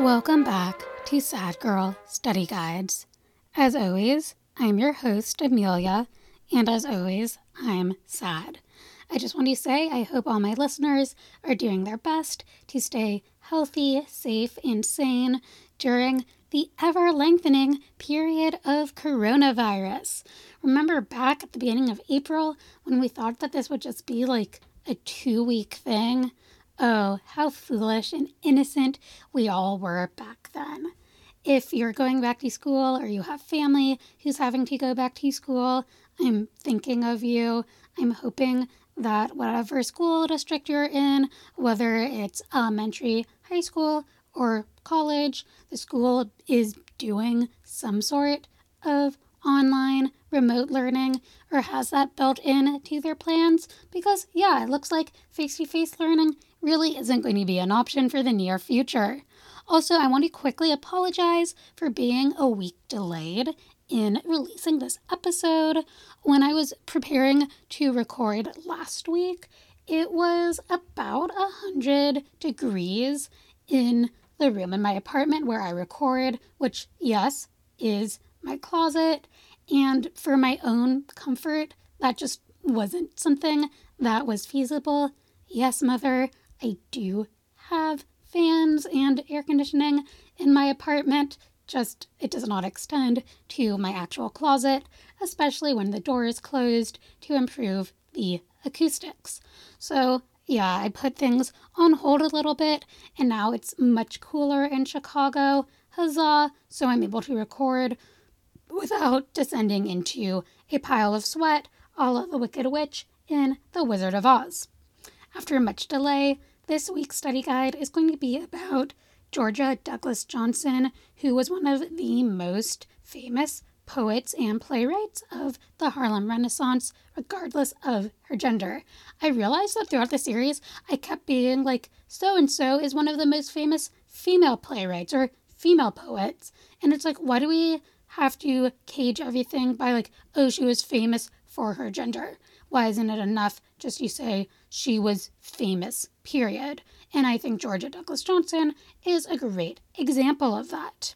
Welcome back to Sad Girl Study Guides. As always, I'm your host, Amelia, and as always, I'm sad. I just want to say I hope all my listeners are doing their best to stay healthy, safe, and sane during the ever lengthening period of coronavirus. Remember back at the beginning of April when we thought that this would just be like a two week thing? Oh, how foolish and innocent we all were back then. If you're going back to school or you have family who's having to go back to school, I'm thinking of you. I'm hoping that whatever school district you're in, whether it's elementary, high school, or college, the school is doing some sort of online remote learning or has that built in to their plans because, yeah, it looks like face to face learning really isn't going to be an option for the near future. Also, I want to quickly apologize for being a week delayed in releasing this episode. When I was preparing to record last week, it was about a hundred degrees in the room in my apartment where I record, which, yes, is my closet. And for my own comfort, that just wasn't something that was feasible. Yes, mother, I do have fans and air conditioning in my apartment, just it does not extend to my actual closet, especially when the door is closed to improve the acoustics. So, yeah, I put things on hold a little bit, and now it's much cooler in Chicago. Huzzah! So I'm able to record without descending into a pile of sweat, all of the Wicked Witch in The Wizard of Oz. After much delay, this week's study guide is going to be about Georgia Douglas Johnson, who was one of the most famous poets and playwrights of the Harlem Renaissance, regardless of her gender. I realized that throughout the series, I kept being like, so and so is one of the most famous female playwrights or female poets. And it's like, why do we have to cage everything by like, oh, she was famous for her gender? Why isn't it enough just you say she was famous, period? And I think Georgia Douglas Johnson is a great example of that.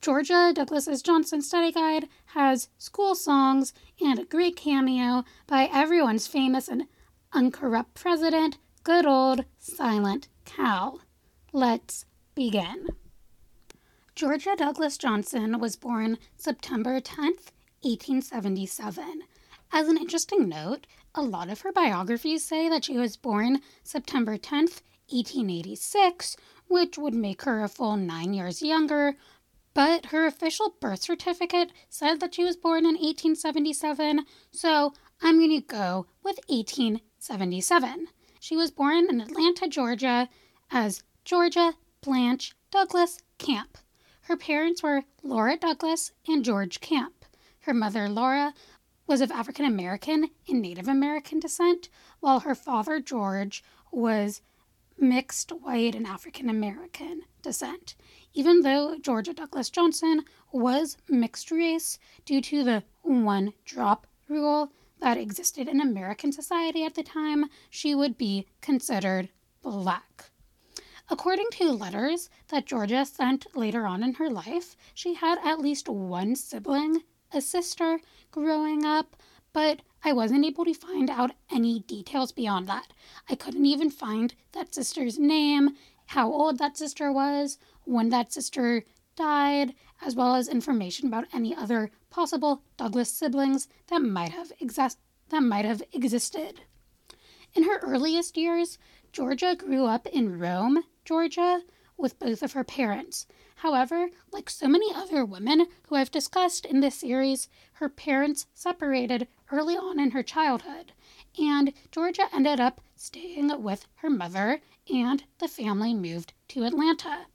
Georgia Douglas Johnson Study Guide has school songs and a great cameo by everyone's famous and uncorrupt president, good old Silent Cal. Let's begin. Georgia Douglas Johnson was born September 10th, 1877. As an interesting note, a lot of her biographies say that she was born September 10th, 1886, which would make her a full nine years younger, but her official birth certificate said that she was born in 1877, so I'm going to go with 1877. She was born in Atlanta, Georgia, as Georgia Blanche Douglas Camp. Her parents were Laura Douglas and George Camp. Her mother, Laura, was of African American and Native American descent, while her father, George, was mixed white and African American descent. Even though Georgia Douglas Johnson was mixed race due to the one drop rule that existed in American society at the time, she would be considered black. According to letters that Georgia sent later on in her life, she had at least one sibling, a sister, growing up, but I wasn't able to find out any details beyond that. I couldn't even find that sister's name, how old that sister was, when that sister died, as well as information about any other possible Douglas siblings that might have exist- that might have existed. In her earliest years, Georgia grew up in Rome Georgia with both of her parents. However, like so many other women who I've discussed in this series, her parents separated early on in her childhood, and Georgia ended up staying with her mother, and the family moved to Atlanta.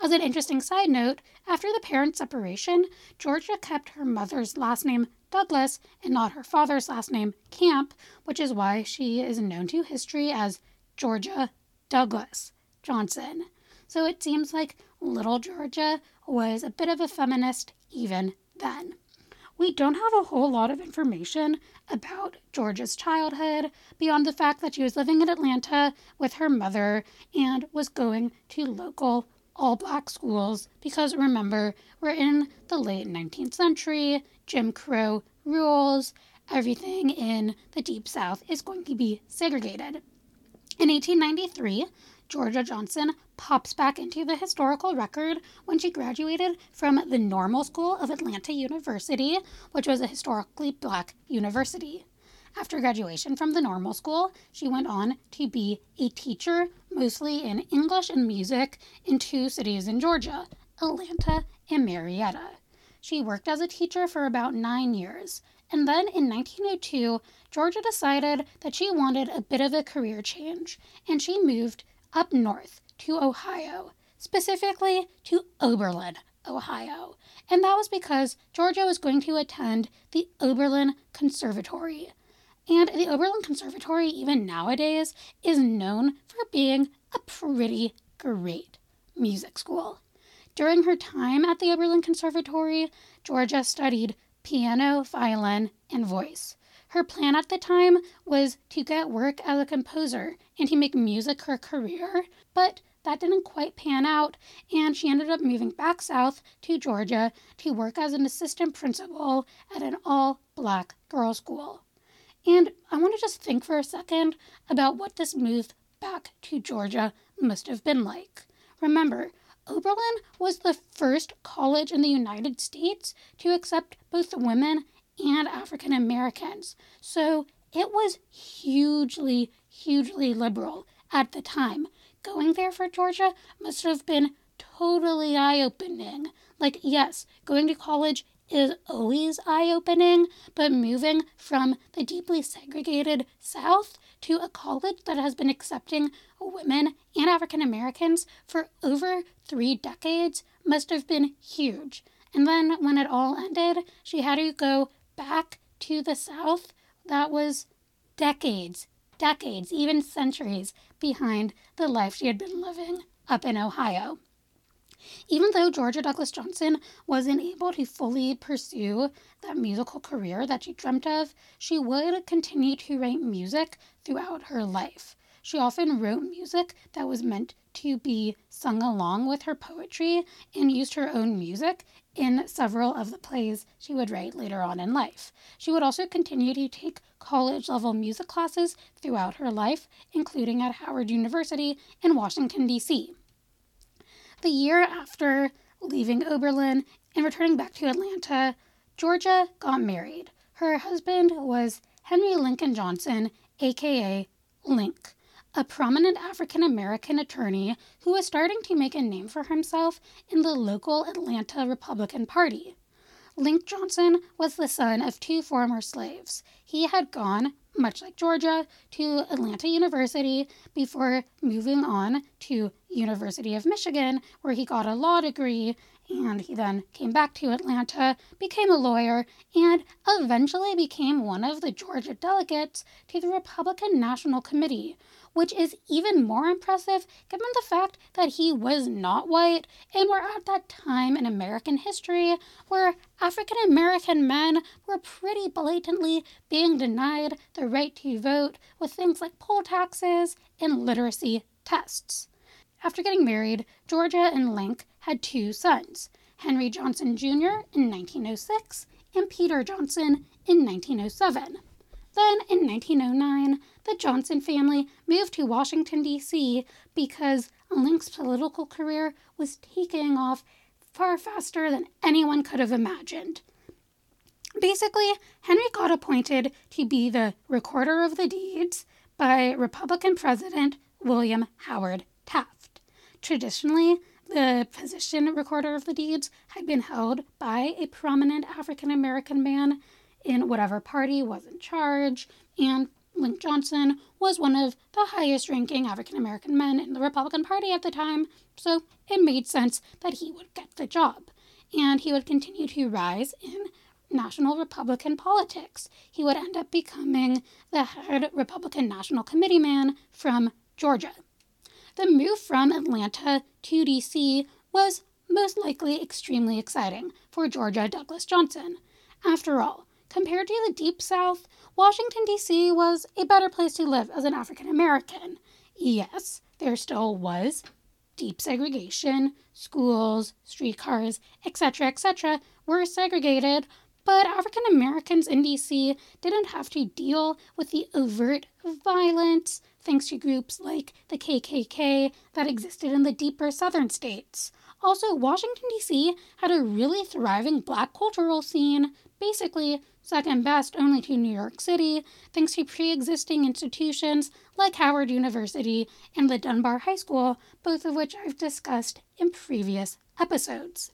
As an interesting side note, after the parent separation, Georgia kept her mother's last name Douglas and not her father's last name Camp, which is why she is known to history as Georgia Douglas. Johnson. So it seems like little Georgia was a bit of a feminist even then. We don't have a whole lot of information about Georgia's childhood beyond the fact that she was living in Atlanta with her mother and was going to local all black schools because remember, we're in the late 19th century, Jim Crow rules, everything in the Deep South is going to be segregated. In 1893, Georgia Johnson pops back into the historical record when she graduated from the Normal School of Atlanta University, which was a historically black university. After graduation from the normal school, she went on to be a teacher, mostly in English and music, in two cities in Georgia, Atlanta and Marietta. She worked as a teacher for about nine years, and then in 1902, Georgia decided that she wanted a bit of a career change, and she moved up north to Ohio, specifically to Oberlin, Ohio. And that was because Georgia was going to attend the Oberlin Conservatory. And the Oberlin Conservatory, even nowadays, is known for being a pretty great music school. During her time at the Oberlin Conservatory, Georgia studied piano, violin, and voice. Her plan at the time was to get work as a composer and to make music her career, but that didn't quite pan out, and she ended up moving back south to Georgia to work as an assistant principal at an all black girls' school. And I want to just think for a second about what this move back to Georgia must have been like. Remember, Oberlin was the first college in the United States to accept both women and African Americans. So it was hugely, hugely liberal at the time. Going there for Georgia must have been totally eye opening. Like, yes, going to college is always eye opening, but moving from the deeply segregated South to a college that has been accepting women and African Americans for over three decades must have been huge. And then when it all ended, she had to go back to the South. That was decades, decades, even centuries behind the life she had been living up in Ohio. Even though Georgia Douglas Johnson wasn't able to fully pursue that musical career that she dreamt of, she would continue to write music throughout her life. She often wrote music that was meant to be sung along with her poetry and used her own music in several of the plays she would write later on in life. She would also continue to take college level music classes throughout her life, including at Howard University in Washington, D.C. The year after leaving Oberlin and returning back to Atlanta, Georgia got married. Her husband was Henry Lincoln Johnson, aka Link, a prominent African American attorney who was starting to make a name for himself in the local Atlanta Republican Party. Link Johnson was the son of two former slaves. He had gone much like Georgia, to Atlanta University before moving on to University of Michigan, where he got a law degree and he then came back to Atlanta, became a lawyer, and eventually became one of the Georgia delegates to the Republican National Committee, which is even more impressive given the fact that he was not white and we're at that time in American history where African American men were pretty blatantly being denied the right to vote with things like poll taxes and literacy tests. After getting married, Georgia and Link had two sons Henry Johnson Jr. in 1906 and Peter Johnson in 1907. Then, in 1909, the Johnson family moved to Washington, D.C. because Link's political career was taking off far faster than anyone could have imagined. Basically, Henry got appointed to be the recorder of the deeds by Republican President William Howard Taft. Traditionally, the position recorder of the deeds had been held by a prominent African American man in whatever party was in charge, and Link Johnson was one of the highest ranking African American men in the Republican Party at the time, so it made sense that he would get the job. And he would continue to rise in national Republican politics. He would end up becoming the head Republican National Committee man from Georgia. The move from Atlanta to DC was most likely extremely exciting for Georgia Douglas Johnson. After all, compared to the Deep South, Washington, D.C. was a better place to live as an African American. Yes, there still was deep segregation, schools, streetcars, etc., etc., were segregated, but African Americans in DC didn't have to deal with the overt violence thanks to groups like the KKK that existed in the deeper southern states. Also, Washington, D.C. had a really thriving black cultural scene, basically second best only to New York City, thanks to pre existing institutions like Howard University and the Dunbar High School, both of which I've discussed in previous episodes.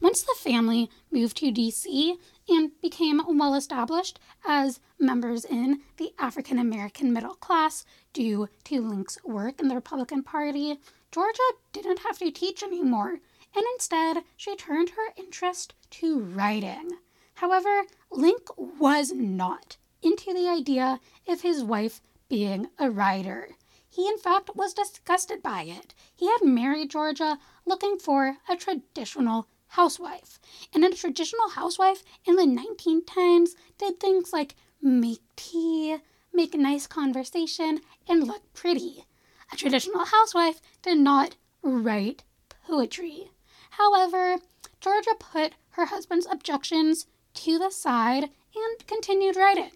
Once the family moved to DC and became well established as members in the African American middle class due to Link's work in the Republican Party, Georgia didn't have to teach anymore, and instead she turned her interest to writing. However, Link was not into the idea of his wife being a writer. He, in fact, was disgusted by it. He had married Georgia looking for a traditional housewife. And a traditional housewife in the 1910s did things like make tea, make nice conversation, and look pretty. A traditional housewife did not write poetry. However, Georgia put her husband's objections to the side and continued writing.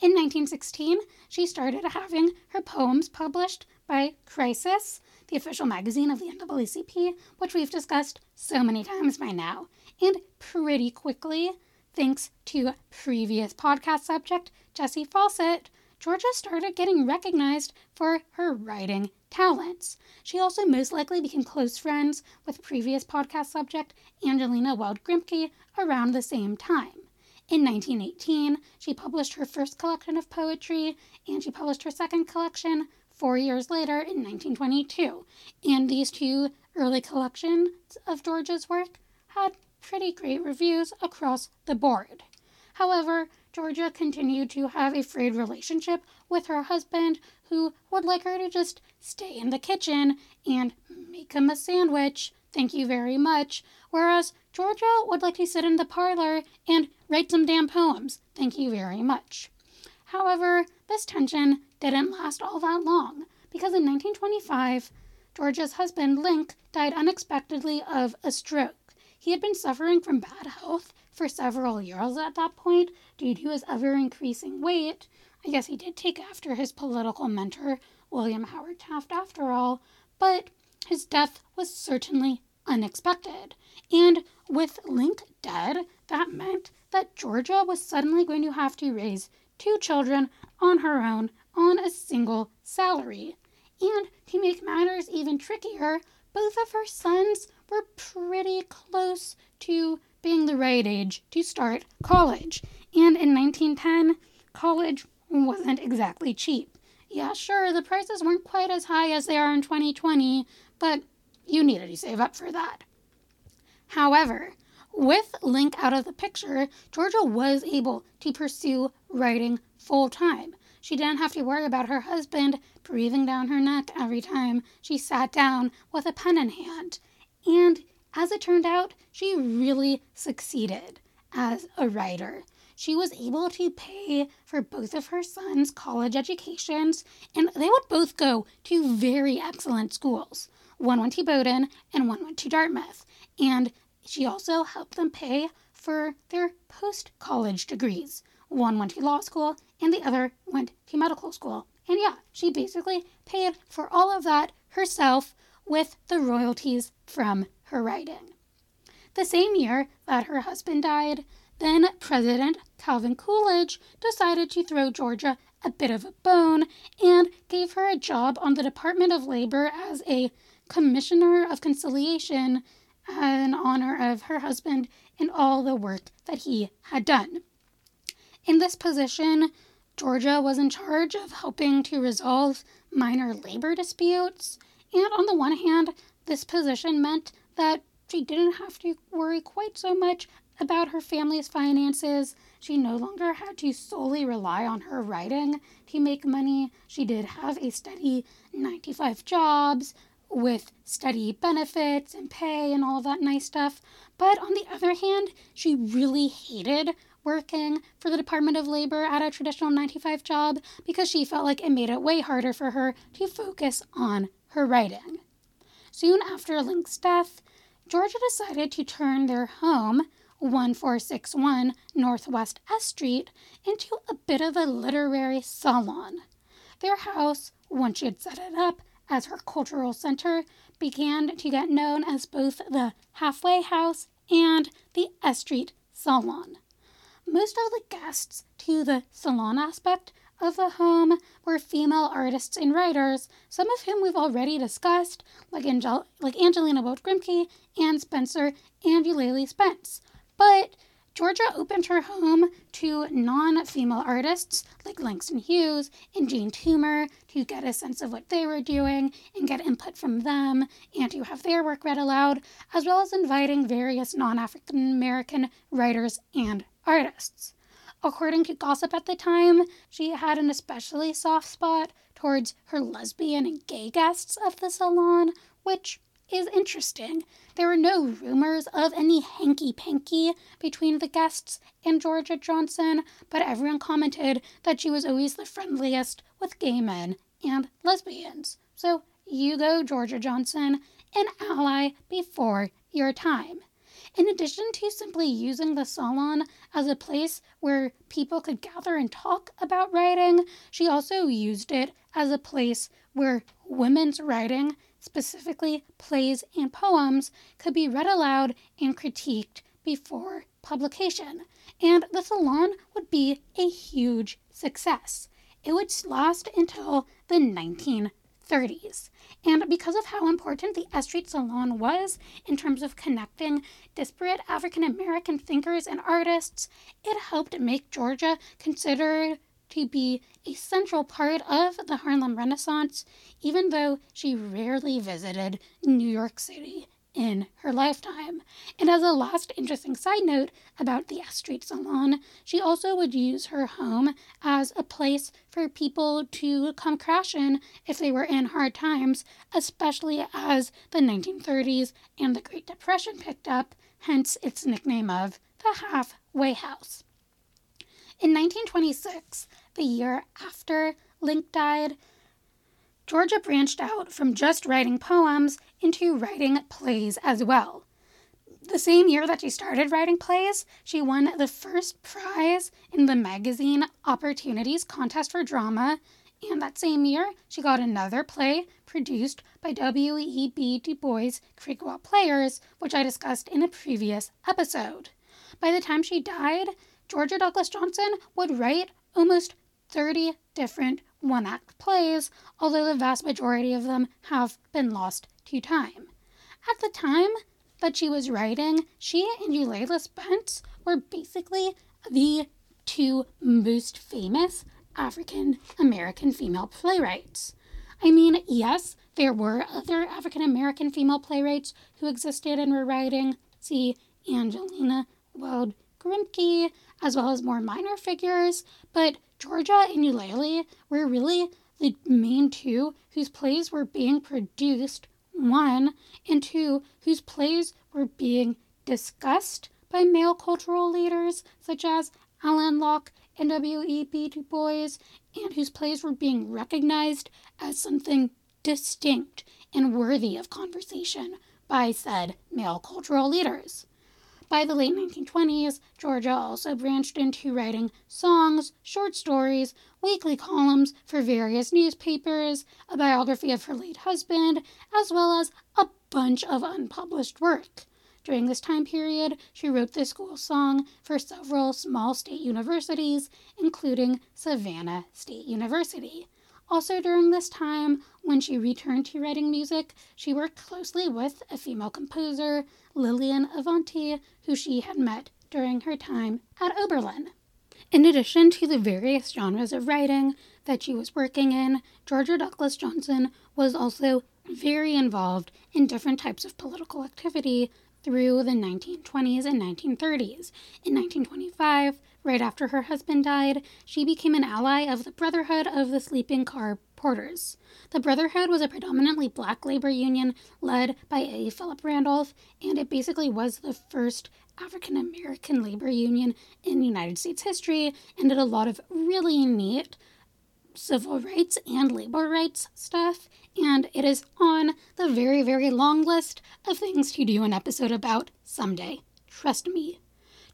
In 1916, she started having her poems published by Crisis, the official magazine of the NAACP, which we've discussed so many times by now. And pretty quickly, thanks to previous podcast subject Jessie Fauset, Georgia started getting recognized for her writing talents. She also most likely became close friends with previous podcast subject Angelina Weld Grimke around the same time. In 1918, she published her first collection of poetry, and she published her second collection four years later in 1922. And these two early collections of Georgia's work had pretty great reviews across the board. However, Georgia continued to have a frayed relationship with her husband, who would like her to just stay in the kitchen and make him a sandwich. Thank you very much. Whereas Georgia would like to sit in the parlor and write some damn poems. Thank you very much. However, this tension didn't last all that long because in 1925, Georgia's husband, Link, died unexpectedly of a stroke. He had been suffering from bad health for several years at that point due to his ever increasing weight. I guess he did take after his political mentor, William Howard Taft, after all, but his death was certainly unexpected. And with Link dead, that meant that Georgia was suddenly going to have to raise two children on her own on a single salary. And to make matters even trickier, both of her sons were pretty close to being the right age to start college. And in 1910, college wasn't exactly cheap. Yeah, sure, the prices weren't quite as high as they are in 2020, but you needed to save up for that. However, with Link out of the picture, Georgia was able to pursue writing full time. She didn't have to worry about her husband breathing down her neck every time she sat down with a pen in hand. And as it turned out, she really succeeded as a writer. She was able to pay for both of her sons' college educations, and they would both go to very excellent schools. One went to Bowdoin and one went to Dartmouth. And she also helped them pay for their post college degrees. One went to law school and the other went to medical school. And yeah, she basically paid for all of that herself with the royalties from her writing. The same year that her husband died, then President Calvin Coolidge decided to throw Georgia a bit of a bone and gave her a job on the Department of Labor as a Commissioner of Conciliation in honor of her husband and all the work that he had done. In this position, Georgia was in charge of helping to resolve minor labor disputes, and on the one hand, this position meant that she didn't have to worry quite so much about her family's finances. She no longer had to solely rely on her writing to make money. She did have a steady 95 jobs with steady benefits and pay and all of that nice stuff. But on the other hand, she really hated working for the Department of Labor at a traditional 95 job because she felt like it made it way harder for her to focus on her writing. soon after Link's death, Georgia decided to turn their home, 1461 Northwest S Street, into a bit of a literary salon. Their house, once she had set it up as her cultural center, began to get known as both the Halfway House and the S Street Salon. Most of the guests to the salon aspect of the home were female artists and writers, some of whom we've already discussed, like, Angel- like Angelina Bolt Grimke and Spencer and Eulalie Spence. But Georgia opened her home to non female artists like Langston Hughes and Jean Toomer to get a sense of what they were doing and get input from them and to have their work read aloud, as well as inviting various non African American writers and artists. According to gossip at the time, she had an especially soft spot towards her lesbian and gay guests of the salon, which is interesting. There were no rumors of any hanky panky between the guests and Georgia Johnson, but everyone commented that she was always the friendliest with gay men and lesbians. So you go, Georgia Johnson, an ally before your time. In addition to simply using the salon as a place where people could gather and talk about writing, she also used it as a place where women's writing, specifically plays and poems, could be read aloud and critiqued before publication. And the salon would be a huge success. It would last until the 19 30s. And because of how important the S Street Salon was in terms of connecting disparate African American thinkers and artists, it helped make Georgia considered to be a central part of the Harlem Renaissance, even though she rarely visited New York City in her lifetime. And as a last interesting side note about the S Street Salon, she also would use her home as a place for people to come crash in if they were in hard times, especially as the 1930s and the Great Depression picked up, hence its nickname of the Halfway House. In 1926, the year after Link died, Georgia branched out from just writing poems into writing plays as well. The same year that she started writing plays, she won the first prize in the magazine Opportunities Contest for Drama, and that same year, she got another play produced by W.E.B. Du Bois Krigwa Players, which I discussed in a previous episode. By the time she died, Georgia Douglas Johnson would write almost 30 different one act plays, although the vast majority of them have been lost to time. At the time that she was writing, she and Eulalie Spence were basically the two most famous African American female playwrights. I mean, yes, there were other African American female playwrights who existed and were writing. See Angelina Weld Grimke, as well as more minor figures, but Georgia and Eulalie were really the main two whose plays were being produced, one, and two, whose plays were being discussed by male cultural leaders such as Alain Locke and W.E.B. Du Bois, and whose plays were being recognized as something distinct and worthy of conversation by said male cultural leaders. By the late 1920s, Georgia also branched into writing songs, short stories, weekly columns for various newspapers, a biography of her late husband, as well as a bunch of unpublished work. During this time period, she wrote the school song for several small state universities, including Savannah State University. Also, during this time, when she returned to writing music, she worked closely with a female composer, Lillian Evanti, who she had met during her time at Oberlin. In addition to the various genres of writing that she was working in, Georgia Douglas Johnson was also very involved in different types of political activity through the 1920s and 1930s. In 1925, right after her husband died, she became an ally of the Brotherhood of the Sleeping Car Porters. The Brotherhood was a predominantly black labor union led by A. Philip Randolph, and it basically was the first African American labor union in United States history and did a lot of really neat civil rights and labor rights stuff, and it is on the very, very long list of things to do an episode about someday. Trust me.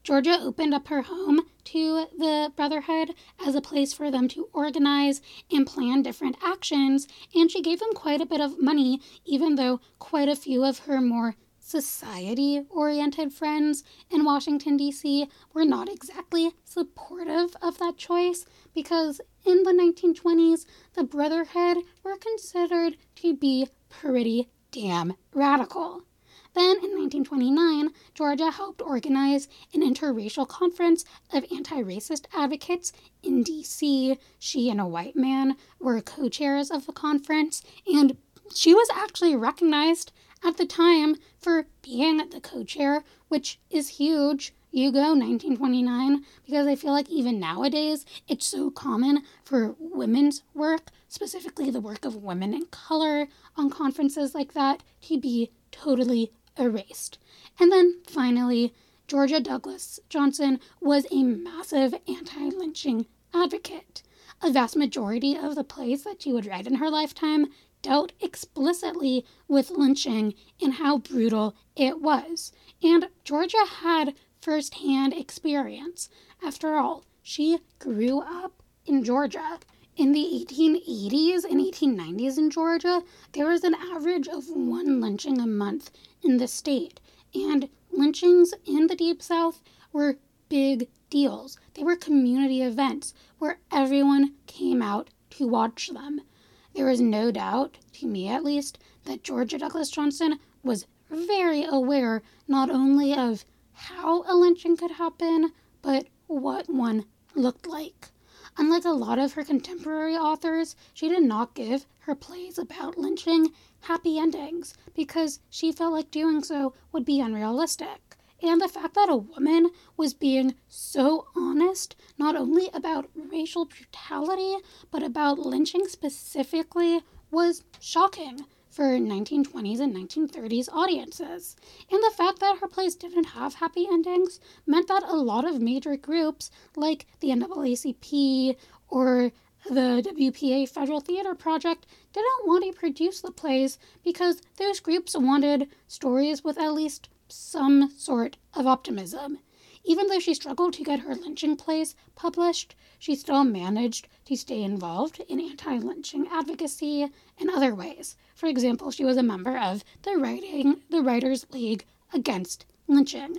Georgia opened up her home to the Brotherhood as a place for them to organize and plan different actions, and she gave them quite a bit of money, even though quite a few of her more society oriented friends in Washington, D.C. were not exactly supportive of that choice because in the 1920s, the Brotherhood were considered to be pretty damn radical. Then in 1929, Georgia helped organize an interracial conference of anti racist advocates in D.C. She and a white man were co chairs of the conference, and she was actually recognized at the time for being the co chair, which is huge. You go 1929 because I feel like even nowadays it's so common for women's work, specifically the work of women in color on conferences like that, to be totally erased. And then finally, Georgia Douglas Johnson was a massive anti lynching advocate. A vast majority of the plays that she would write in her lifetime dealt explicitly with lynching and how brutal it was. And Georgia had firsthand experience. After all, she grew up in Georgia. In the 1880s and 1890s in Georgia, there was an average of one lynching a month in the state. And lynchings in the Deep South were big deals. They were community events where everyone came out to watch them. There is no doubt, to me at least, that Georgia Douglas Johnson was very aware not only of how a lynching could happen, but what one looked like. Unlike a lot of her contemporary authors, she did not give her plays about lynching happy endings because she felt like doing so would be unrealistic. And the fact that a woman was being so honest, not only about racial brutality, but about lynching specifically, was shocking for 1920s and 1930s audiences. And the fact that her plays didn't have happy endings meant that a lot of major groups, like the NAACP or the WPA Federal Theater Project didn't want to produce the plays because those groups wanted stories with at least some sort of optimism. Even though she struggled to get her lynching plays published, she still managed to stay involved in anti lynching advocacy in other ways. For example, she was a member of the writing the Writers League Against Lynching.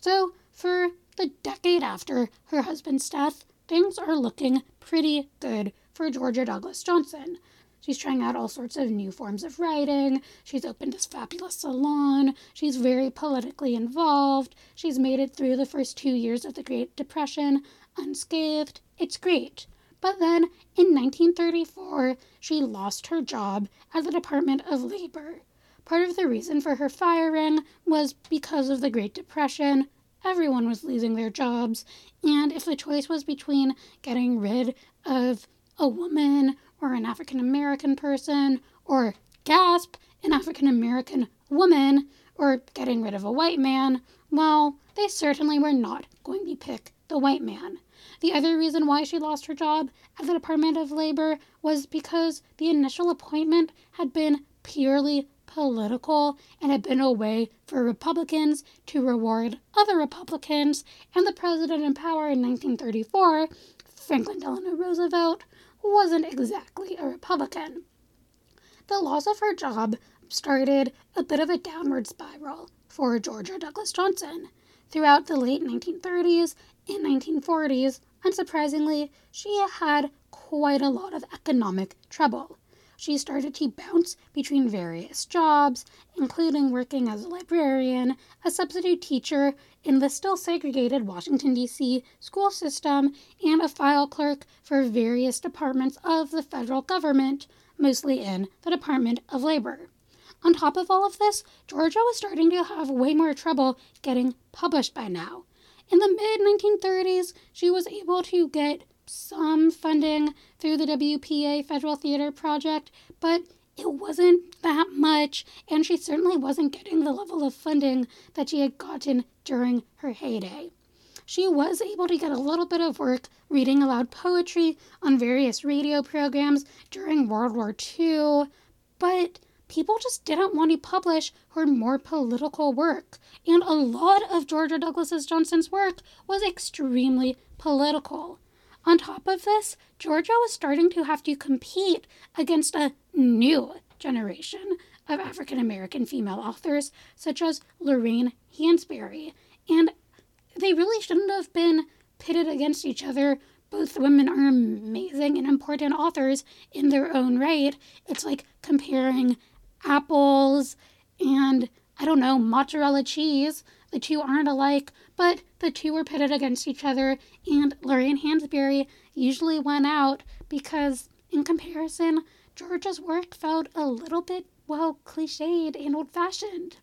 So, for the decade after her husband's death, things are looking pretty good for Georgia Douglas Johnson. She's trying out all sorts of new forms of writing. She's opened this fabulous salon. She's very politically involved. She's made it through the first two years of the Great Depression unscathed. It's great. But then in 1934, she lost her job at the Department of Labor. Part of the reason for her firing was because of the Great Depression. Everyone was losing their jobs, and if the choice was between getting rid of a woman or an African American person, or gasp, an African American woman, or getting rid of a white man, well, they certainly were not going to pick the white man. The other reason why she lost her job at the Department of Labor was because the initial appointment had been purely political and had been a way for Republicans to reward other Republicans, and the president in power in 1934, Franklin Delano Roosevelt, wasn't exactly a Republican. The loss of her job started a bit of a downward spiral for Georgia Douglas Johnson. Throughout the late 1930s and 1940s, unsurprisingly, she had quite a lot of economic trouble she started to bounce between various jobs, including working as a librarian, a substitute teacher in the still segregated Washington, D.C. school system, and a file clerk for various departments of the federal government, mostly in the Department of Labor. On top of all of this, Georgia was starting to have way more trouble getting published by now. In the mid 1930s, she was able to get some funding through the WPA Federal Theater Project, but it wasn't that much, and she certainly wasn't getting the level of funding that she had gotten during her heyday. she was able to get a little bit of work reading aloud poetry on various radio programs during World War II, but people just didn't want to publish her more political work. And a lot of Georgia Douglas Johnson's work was extremely political. On top of this, Georgia was starting to have to compete against a new generation of African American female authors, such as Lorraine Hansberry. And they really shouldn't have been pitted against each other. Both women are amazing and important authors in their own right. It's like comparing apples and, I don't know, mozzarella cheese. The two aren't alike, but the two were pitted against each other, and Lorraine Hansberry usually won out because, in comparison, Georgia's work felt a little bit, well, cliched and old fashioned.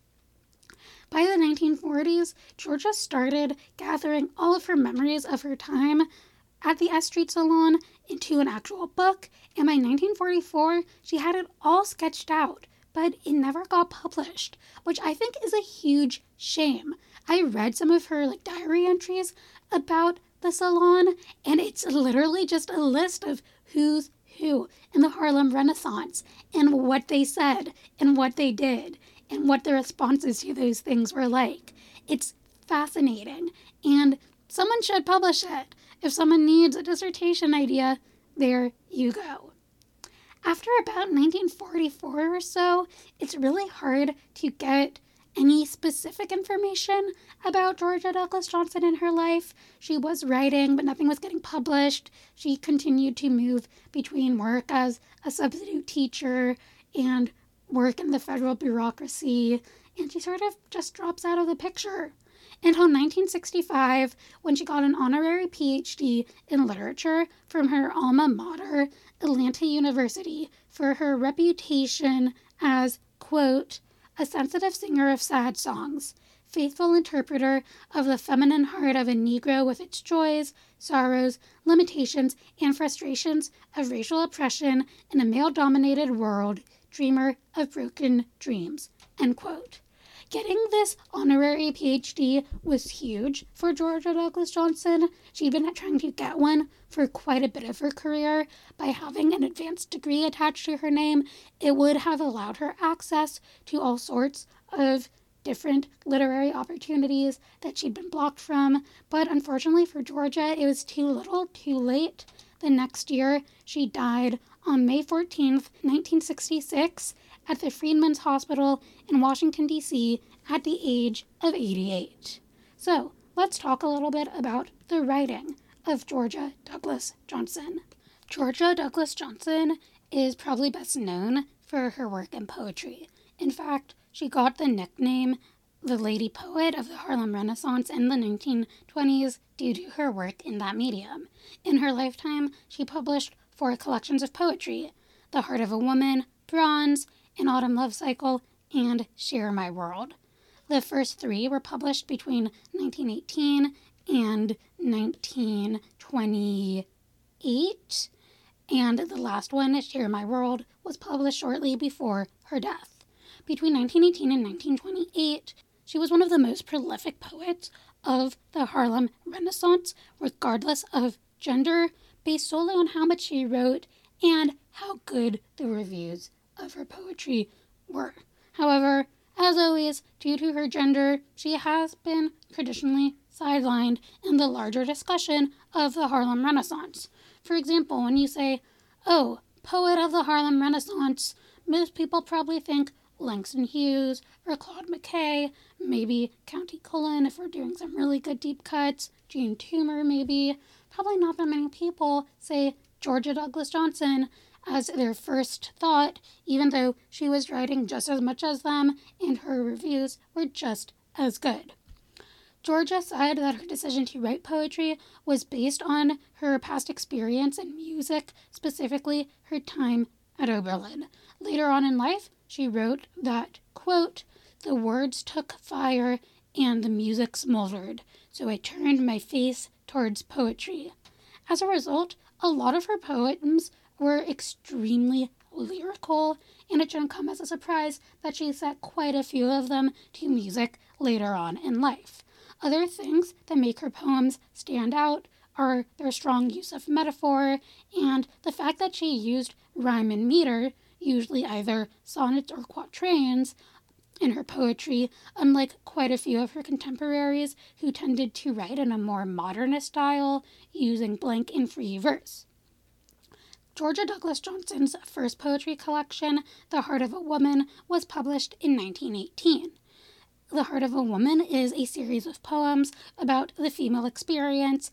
By the 1940s, Georgia started gathering all of her memories of her time at the S Street Salon into an actual book, and by 1944, she had it all sketched out, but it never got published, which I think is a huge shame. I read some of her like diary entries about the salon, and it's literally just a list of who's who in the Harlem Renaissance and what they said and what they did and what the responses to those things were like. It's fascinating, and someone should publish it. If someone needs a dissertation idea, there you go. After about 1944 or so, it's really hard to get any specific information about Georgia Douglas Johnson in her life. She was writing, but nothing was getting published. She continued to move between work as a substitute teacher and work in the federal bureaucracy, and she sort of just drops out of the picture. Until 1965, when she got an honorary PhD in literature from her alma mater, Atlanta University, for her reputation as, quote, a sensitive singer of sad songs, faithful interpreter of the feminine heart of a Negro with its joys, sorrows, limitations, and frustrations of racial oppression in a male dominated world, dreamer of broken dreams. End quote. Getting this honorary PhD was huge for Georgia Douglas Johnson. She'd been trying to get one for quite a bit of her career. By having an advanced degree attached to her name, it would have allowed her access to all sorts of different literary opportunities that she'd been blocked from. But unfortunately for Georgia, it was too little, too late. The next year, she died on May 14th, 1966, at the Freedmen's Hospital in Washington, D.C., at the age of 88. So, let's talk a little bit about the writing of Georgia Douglas Johnson. Georgia Douglas Johnson is probably best known for her work in poetry. In fact, she got the nickname the Lady Poet of the Harlem Renaissance in the 1920s due to her work in that medium. In her lifetime, she published four collections of poetry The Heart of a Woman, Bronze, An Autumn Love Cycle, and Share My World. The first three were published between 1918 and 1928, and the last one, Share My World, was published shortly before her death. Between 1918 and 1928, she was one of the most prolific poets of the Harlem Renaissance, regardless of gender, based solely on how much she wrote and how good the reviews of her poetry were. However, as always, due to her gender, she has been traditionally sidelined in the larger discussion of the Harlem Renaissance. For example, when you say, oh, poet of the Harlem Renaissance, most people probably think Langston Hughes or Claude McKay, maybe Countee Cullen if we're doing some really good deep cuts, Jean Toomer maybe. Probably not that many people say Georgia Douglas Johnson as their first thought, even though she was writing just as much as them and her reviews were just as good. Georgia said that her decision to write poetry was based on her past experience in music, specifically her time at Oberlin. Later on in life, she wrote that, quote, the words took fire and the music smoldered, so I turned my face towards poetry. As a result, a lot of her poems were extremely lyrical, and it shouldn't come as a surprise that she set quite a few of them to music later on in life. Other things that make her poems stand out are their strong use of metaphor and the fact that she used rhyme and meter, usually either sonnets or quatrains, in her poetry, unlike quite a few of her contemporaries who tended to write in a more modernist style using blank and free verse. Georgia Douglas Johnson's first poetry collection, The Heart of a Woman, was published in 1918. The Heart of a Woman is a series of poems about the female experience,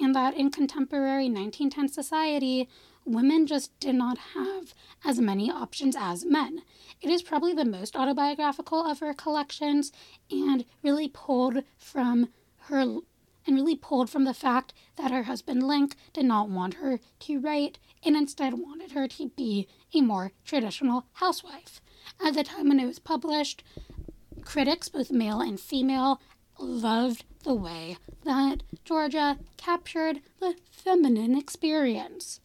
and that in contemporary 1910 society, women just did not have as many options as men. It is probably the most autobiographical of her collections and really pulled from her and really pulled from the fact that her husband Link did not want her to write and instead wanted her to be a more traditional housewife. At the time when it was published, critics, both male and female, loved the way that Georgia captured the feminine experience.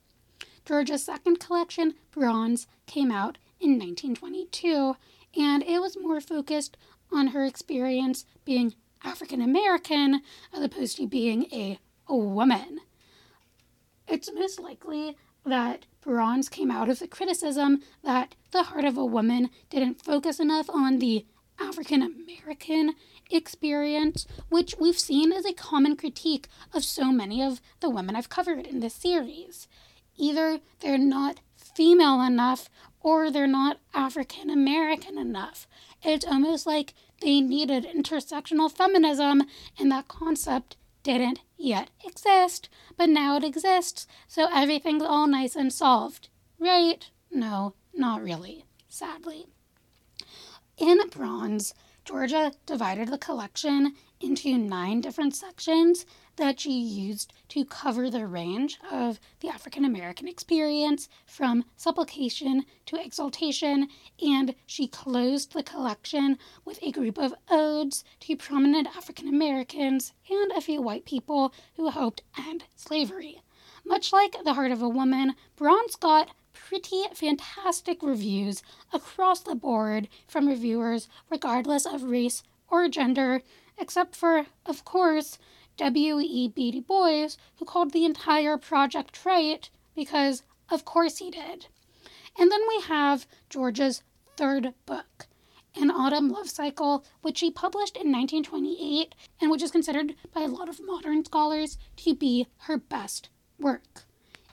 Georgia's second collection, Bronze, came out in 1922, and it was more focused on her experience being African American as opposed to being a, woman. It's most likely that Bronze came out of the criticism that The Heart of a Woman didn't focus enough on the African American experience, which we've seen as a common critique of so many of the women I've covered in this series. Either they're not female enough or they're not African American enough. It's almost like they needed intersectional feminism, and that concept didn't yet exist, but now it exists, so everything's all nice and solved. Right? No, not really, sadly. In bronze, Georgia divided the collection into nine different sections that she used to cover the range of the African American experience from supplication to exaltation, and she closed the collection with a group of odes to prominent African Americans and a few white people who hoped end slavery. Much like The Heart of a Woman, Bronze got pretty fantastic reviews across the board from reviewers, regardless of race or gender, except for, of course, W.E.B. Du Bois, who called the entire project trite because, of course, he did. And then we have Georgia's third book, An Autumn Love Cycle, which she published in 1928 and which is considered by a lot of modern scholars to be her best work.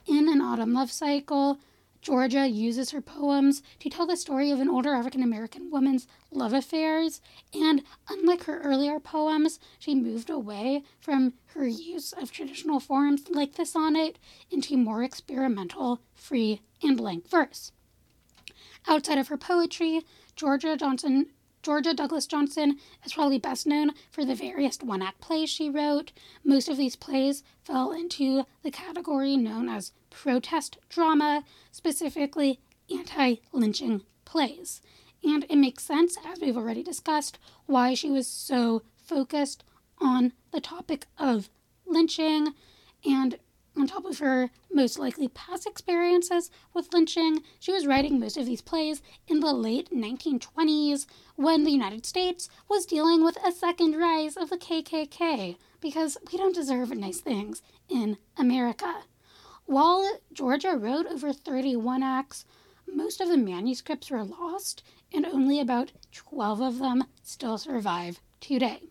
In An Autumn Love Cycle, Georgia uses her poems to tell the story of an older African American woman's love affairs, and unlike her earlier poems, she moved away from her use of traditional forms like the sonnet into more experimental, free, and blank verse. Outside of her poetry, Georgia Johnson Georgia Douglas Johnson is probably best known for the various one act plays she wrote. Most of these plays fell into the category known as protest drama, specifically anti lynching plays. And it makes sense, as we've already discussed, why she was so focused on the topic of lynching and on top of her most likely past experiences with lynching, she was writing most of these plays in the late 1920s when the United States was dealing with a second rise of the KKK because we don't deserve nice things in America. While Georgia wrote over 31 acts, most of the manuscripts were lost, and only about 12 of them still survive today.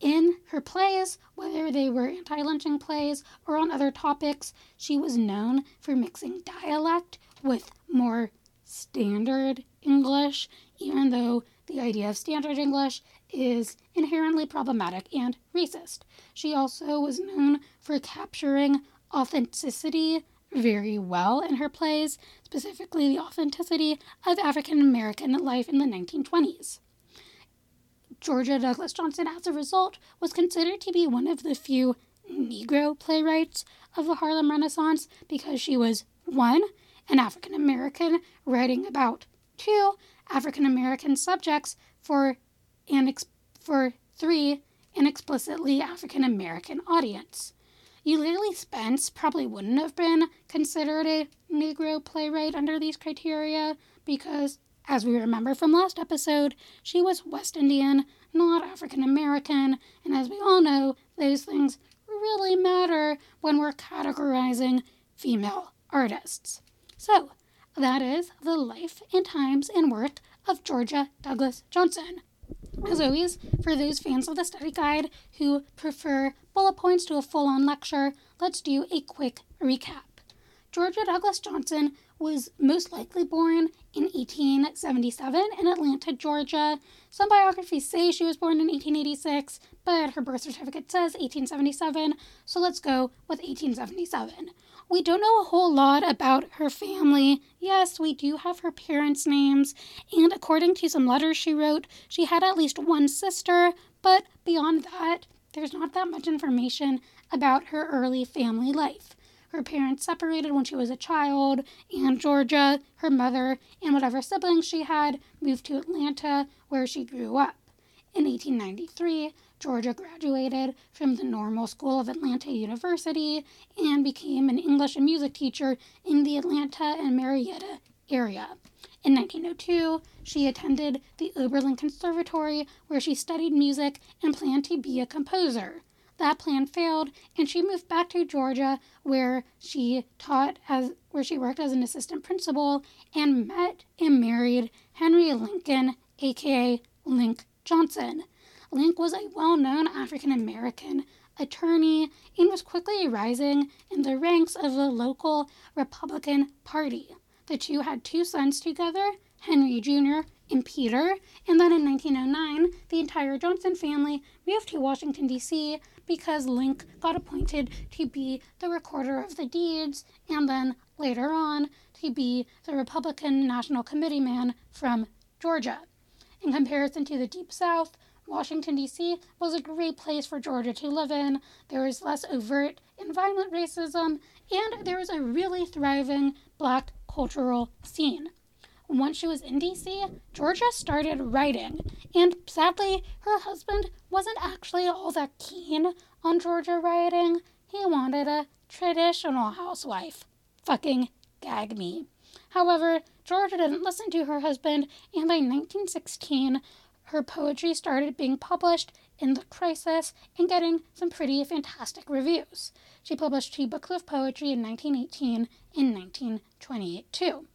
In her plays, whether they were anti lynching plays or on other topics, she was known for mixing dialect with more standard English, even though the idea of standard English is inherently problematic and racist. She also was known for capturing authenticity very well in her plays, specifically the authenticity of African American life in the 1920s. Georgia Douglas Johnson, as a result, was considered to be one of the few Negro playwrights of the Harlem Renaissance because she was one, an African American writing about two African American subjects for an ex- for three an explicitly African American audience. Eulalie Spence probably wouldn't have been considered a Negro playwright under these criteria because As we remember from last episode, she was West Indian, not African American, and as we all know, those things really matter when we're categorizing female artists. So, that is the life and times and work of Georgia Douglas Johnson. As always, for those fans of the study guide who prefer bullet points to a full on lecture, let's do a quick recap. Georgia Douglas Johnson was most likely born in 1877 in Atlanta, Georgia. Some biographies say she was born in 1886, but her birth certificate says 1877, so let's go with 1877. We don't know a whole lot about her family. Yes, we do have her parents' names, and according to some letters she wrote, she had at least one sister, but beyond that, there's not that much information about her early family life. Her parents separated when she was a child, and Georgia, her mother, and whatever siblings she had moved to Atlanta, where she grew up. In 1893, Georgia graduated from the Normal School of Atlanta University and became an English and music teacher in the Atlanta and Marietta area. In 1902, she attended the Oberlin Conservatory where she studied music and planned to be a composer. That plan failed, and she moved back to Georgia where she taught as where she worked as an assistant principal and met and married Henry Lincoln, aka Link Johnson. Link was a well known African American attorney and was quickly rising in the ranks of the local Republican Party. The two had two sons together, Henry Jr. and Peter, and then in 1909, the entire Johnson family moved to Washington, D.C. because Link got appointed to be the recorder of the deeds and then later on to be the Republican National Committee man from Georgia. In comparison to the Deep South, Washington, D.C. was a great place for Georgia to live in. There was less overt and violent racism, and there was a really thriving black cultural scene. Once she was in DC, Georgia started writing, and sadly, her husband wasn't actually all that keen on Georgia writing. He wanted a traditional housewife. Fucking gag me. However, Georgia didn't listen to her husband, and by 1916, her poetry started being published in The Crisis and getting some pretty fantastic reviews. She published two books of poetry in 1918 and 1928 too.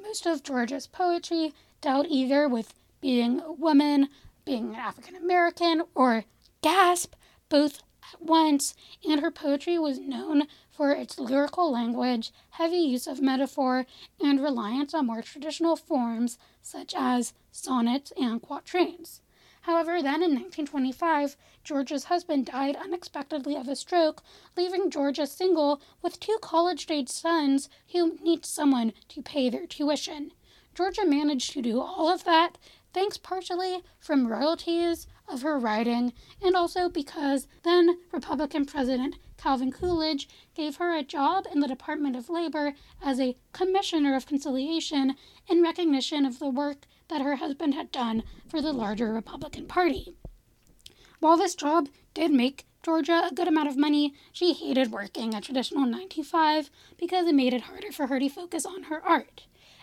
Most of Georgia's poetry dealt either with being a woman, being an African American, or gasp, both at once, and her poetry was known for its lyrical language, heavy use of metaphor, and reliance on more traditional forms such as sonnets and quatrains. However, then in 1925, Georgia's husband died unexpectedly of a stroke, leaving Georgia single with two college age sons who need someone to pay their tuition. Georgia managed to do all of that thanks partially from royalties of her writing and also because then Republican President Calvin Coolidge gave her a job in the Department of Labor as a Commissioner of Conciliation in recognition of the work that her husband had done for the larger Republican Party. While this job did make Georgia a good amount of money, she hated working a traditional 9 to 5 because it made it harder for her to focus on her art.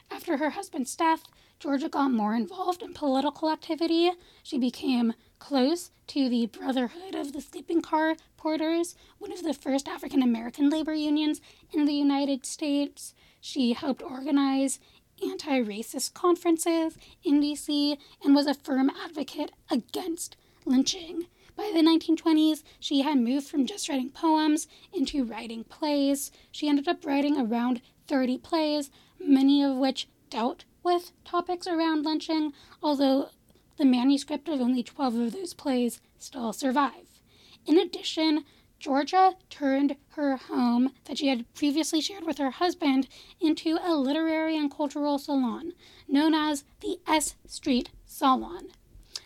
After her husband's death, Georgia got more involved in political activity. She became close to the Brotherhood of the Sleeping Car Porters, one of the first African American labor unions in the United States. She helped organize anti racist conferences in DC and was a firm advocate against lynching. By the 1920s, she had moved from just writing poems into writing plays. She ended up writing around 30 plays, many of which dealt with topics around lynching, although the manuscript of only 12 of those plays still survive. In addition, Georgia turned her home that she had previously shared with her husband into a literary and cultural salon known as the S Street Salon.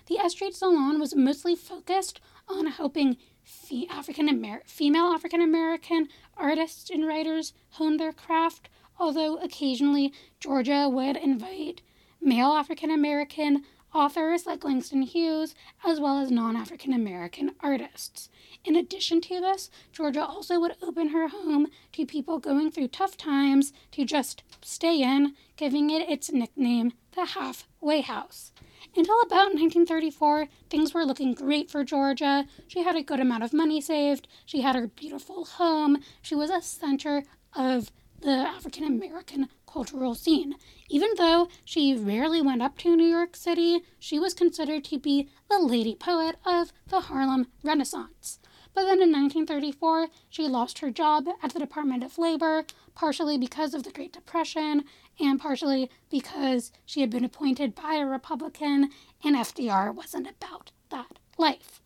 The S Street Salon was mostly focused on helping African Amer- female African American artists and writers hone their craft, although occasionally Georgia would invite male African American authors like Langston Hughes, as well as non African American artists. In addition to this, Georgia also would open her home to people going through tough times to just stay in, giving it its nickname, the halfway house. Until about 1934, things were looking great for Georgia. She had a good amount of money saved, she had her beautiful home, she was a center of the African American cultural scene. Even though she rarely went up to New York City, she was considered to be the lady poet of the Harlem Renaissance. But then in 1934, she lost her job at the Department of Labor, partially because of the Great Depression and partially because she had been appointed by a Republican, and FDR wasn't about that life.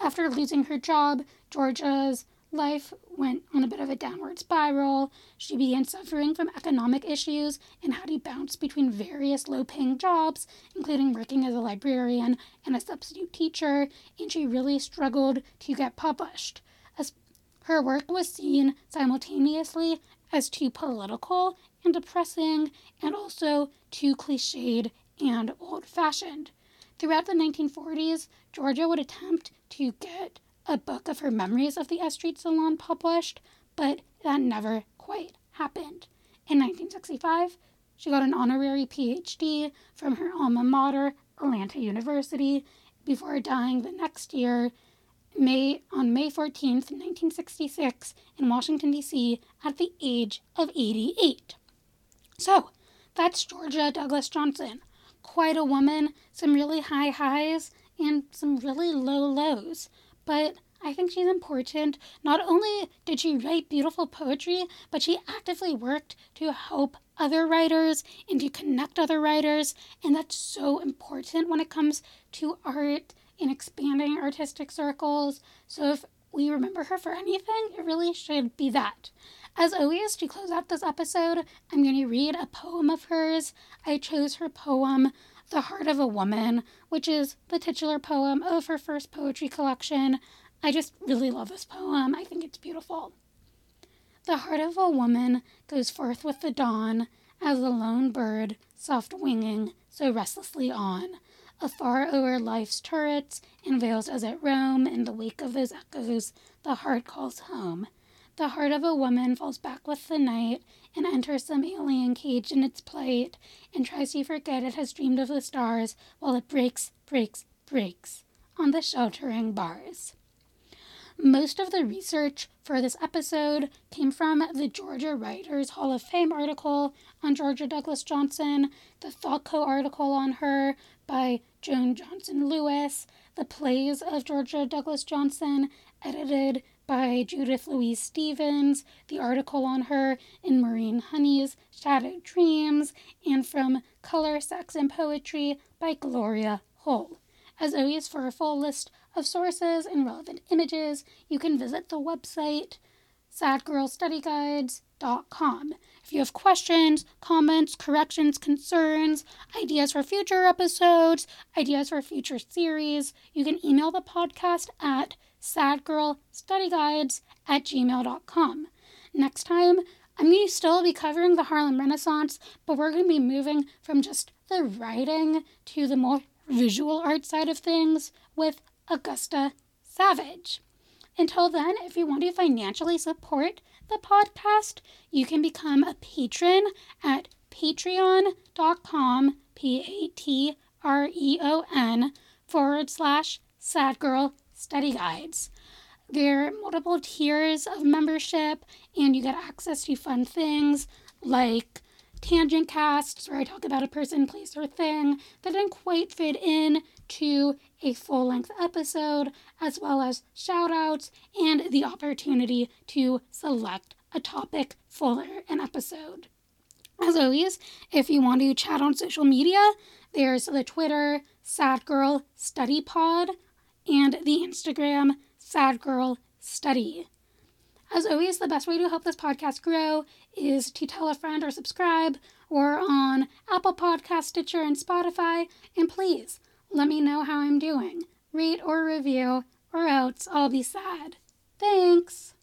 After losing her job, Georgia's life went on a bit of a downward spiral. She began suffering from economic issues and had to bounce between various low paying jobs, including working as a librarian and a substitute teacher, and she really struggled to get published. As her work was seen simultaneously as too political and depressing, and also too cliched and old fashioned. Throughout the 1940s, Georgia would attempt to get a book of her memories of the S Street Salon published, but that never quite happened. In 1965, she got an honorary PhD from her alma mater, Atlanta University, before dying the next year, May on May 14th, 1966, in Washington D.C. at the age of 88. So, that's Georgia Douglas Johnson. Quite a woman, some really high highs and some really low lows but I think she's important. Not only did she write beautiful poetry, but she actively worked to help other writers and to connect other writers. And that's so important when it comes to art and expanding artistic circles. So if we remember her for anything, it really should be that. As always, to close out this episode, I'm going to read a poem of hers. I chose her poem the Heart of a Woman, which is the titular poem of her first poetry collection. I just really love this poem. I think it's beautiful. The heart of a woman goes forth with the dawn, as a lone bird, soft winging, so restlessly on, afar o'er life's turrets and vales as it roam in the wake of those echoes, the heart calls home. The heart of a woman falls back with the night and enters some alien cage in its plight and tries to forget it has dreamed of the stars while it breaks, breaks, breaks on the sheltering bars. Most of the research for this episode came from the Georgia Writers Hall of Fame article on Georgia Douglas Johnson, the ThoughtCo article on her by Jone Johnson Lewis, the plays of Georgia Douglas Johnson, edited by Judith Louise Stephens, the article on her in Maureen Honey's Shadowed Dreams, and from Color, Sex, and Poetry by Gloria Hull. As always, for a full list of sources and relevant images, you can visit the website sadgirlstudyguides.com. If you have questions, comments, corrections, concerns, ideas for future episodes, ideas for future series, you can email the podcast at sadgirlstudyguides at gmail.com. Next time, I'm going to still be covering the Harlem Renaissance, but we're going to be moving from just the writing to the more visual art side of things with Augusta Savage. Until then, if you want to financially support the podcast, you can become a patron at patreon.com, P A T R E O N, forward slash sad girl study guides. There are multiple tiers of membership, and you get access to fun things like tangent casts, where I talk about a person, place, or thing that didn't quite fit in to a full length episode, as well as shout outs and the opportunity to select a topic for an episode. As always, if you want to chat on social media, there's the Twitter Sad Girl Study Pod and the Instagram Sad Girl Study. As always, the best way to help this podcast grow is to tell a friend or subscribe. We're on Apple Podcast, Stitcher, and Spotify. And please let me know how I'm doing. Rate or review, or else I'll be sad. Thanks.